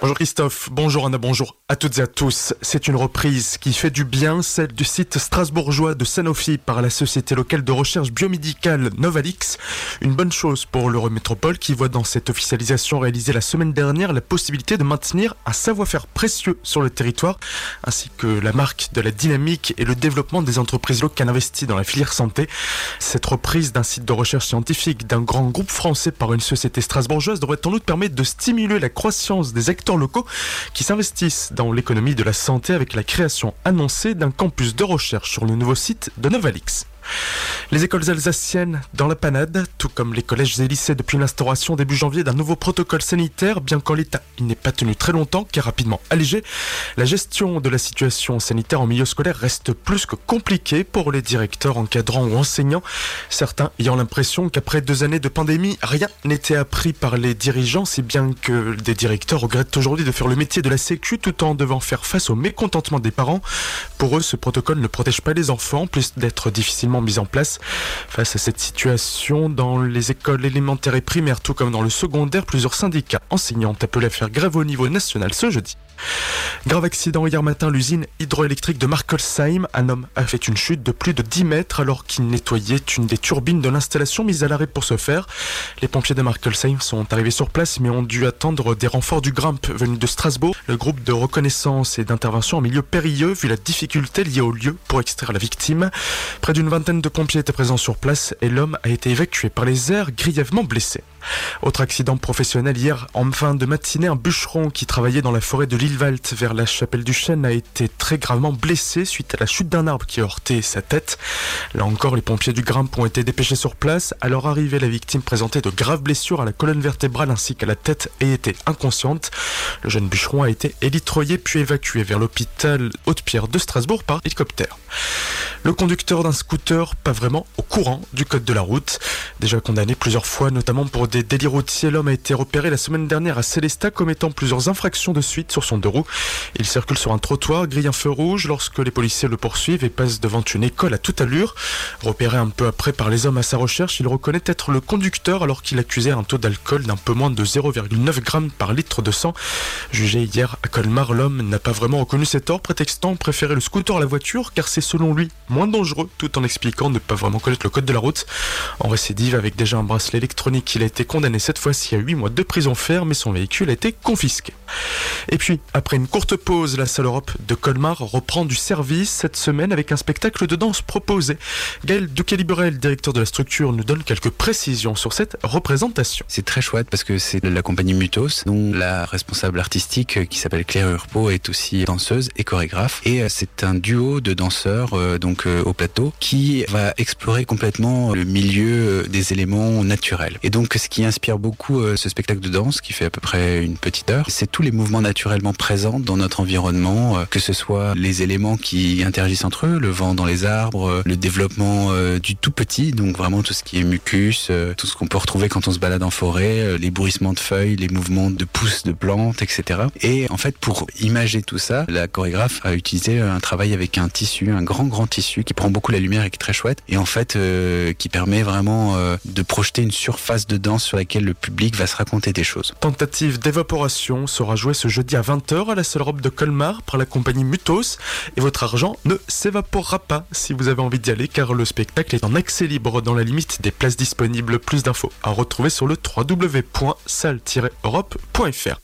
Bonjour Christophe, bonjour Anna, bonjour à toutes et à tous. C'est une reprise qui fait du bien, celle du site strasbourgeois de Sanofi par la société locale de recherche biomédicale Novalix. Une bonne chose pour l'Eurométropole qui voit dans cette officialisation réalisée la semaine dernière la possibilité de maintenir un savoir-faire précieux sur le territoire, ainsi que la marque de la dynamique et le développement des entreprises locales investies dans la filière santé. Cette reprise d'un site de recherche scientifique d'un grand groupe français par une société strasbourgeoise devrait en outre permettre de stimuler la croissance des acteurs locaux qui s'investissent dans l'économie de la santé avec la création annoncée d'un campus de recherche sur le nouveau site de Novalix. Les écoles alsaciennes dans la panade, tout comme les collèges et lycées depuis l'instauration début janvier d'un nouveau protocole sanitaire, bien qu'en l'état il n'est pas tenu très longtemps, qui est rapidement allégé, la gestion de la situation sanitaire en milieu scolaire reste plus que compliquée pour les directeurs, encadrants ou enseignants, certains ayant l'impression qu'après deux années de pandémie, rien n'était appris par les dirigeants, si bien que des directeurs regrettent aujourd'hui de faire le métier de la sécu tout en devant faire face au mécontentement des parents. Pour eux, ce protocole ne protège pas les enfants, plus d'être difficilement mis en place. Face à cette situation, dans les écoles élémentaires et primaires, tout comme dans le secondaire, plusieurs syndicats enseignants appellent à faire grève au niveau national ce jeudi. Grave accident hier matin l'usine hydroélectrique de Markolsheim. Un homme a fait une chute de plus de 10 mètres alors qu'il nettoyait une des turbines de l'installation mise à l'arrêt pour ce faire. Les pompiers de Markolsheim sont arrivés sur place mais ont dû attendre des renforts du GRIMP venus de Strasbourg. Le groupe de reconnaissance et d'intervention en milieu périlleux vu la difficulté liée au lieu pour extraire la victime. Près d'une vingtaine de pompiers présents sur place et l'homme a été évacué par les airs grièvement blessé. Autre accident professionnel hier en fin de matinée, un bûcheron qui travaillait dans la forêt de Lillewald vers la chapelle du Chêne a été très gravement blessé suite à la chute d'un arbre qui a heurté sa tête. Là encore, les pompiers du Grimpe ont été dépêchés sur place. À leur arrivée, la victime présentait de graves blessures à la colonne vertébrale ainsi qu'à la tête et était inconsciente. Le jeune bûcheron a été élitroyé puis évacué vers l'hôpital Haute-Pierre de Strasbourg par hélicoptère. Le conducteur d'un scooter, pas vraiment au courant du code de la route. Déjà condamné plusieurs fois, notamment pour des délits routiers, l'homme a été repéré la semaine dernière à Célestat commettant plusieurs infractions de suite sur son deux roues. Il circule sur un trottoir, grille un feu rouge lorsque les policiers le poursuivent et passe devant une école à toute allure. Repéré un peu après par les hommes à sa recherche, il reconnaît être le conducteur alors qu'il accusait un taux d'alcool d'un peu moins de 0,9 grammes par litre de sang. Jugé hier à Colmar, l'homme n'a pas vraiment reconnu cet tort, prétextant préférer le scooter à la voiture car c'est selon lui moins dangereux, tout en expliquant ne pas vraiment connaître le code de la route. En récidive, avec déjà un bracelet électronique, il a été condamné cette fois-ci à 8 mois de prison ferme et son véhicule a été confisqué. Et puis, après une courte pause, la salle Europe de Colmar reprend du service cette semaine avec un spectacle de danse proposé. Gaël Ducalibrel, directeur de la structure, nous donne quelques précisions sur cette représentation. C'est très chouette parce que c'est la compagnie Mutos, dont la responsable artistique euh, qui s'appelle Claire Urpo est aussi danseuse et chorégraphe. Et euh, c'est un duo de danseurs euh, donc au plateau qui va explorer complètement le milieu des éléments naturels. Et donc ce qui inspire beaucoup ce spectacle de danse qui fait à peu près une petite heure, c'est tous les mouvements naturellement présents dans notre environnement, que ce soit les éléments qui interagissent entre eux, le vent dans les arbres, le développement du tout petit, donc vraiment tout ce qui est mucus, tout ce qu'on peut retrouver quand on se balade en forêt, les bruissements de feuilles, les mouvements de pousses de plantes, etc. Et en fait, pour imager tout ça, la chorégraphe a utilisé un travail avec un tissu, un grand grand tissu qui prend beaucoup la lumière et qui est très chouette, et en fait euh, qui permet vraiment euh, de projeter une surface de danse sur laquelle le public va se raconter des choses. Tentative d'évaporation sera jouée ce jeudi à 20h à la seule robe de Colmar par la compagnie Mutos, et votre argent ne s'évaporera pas si vous avez envie d'y aller, car le spectacle est en accès libre dans la limite des places disponibles. Plus d'infos à retrouver sur le www.salle-europe.fr.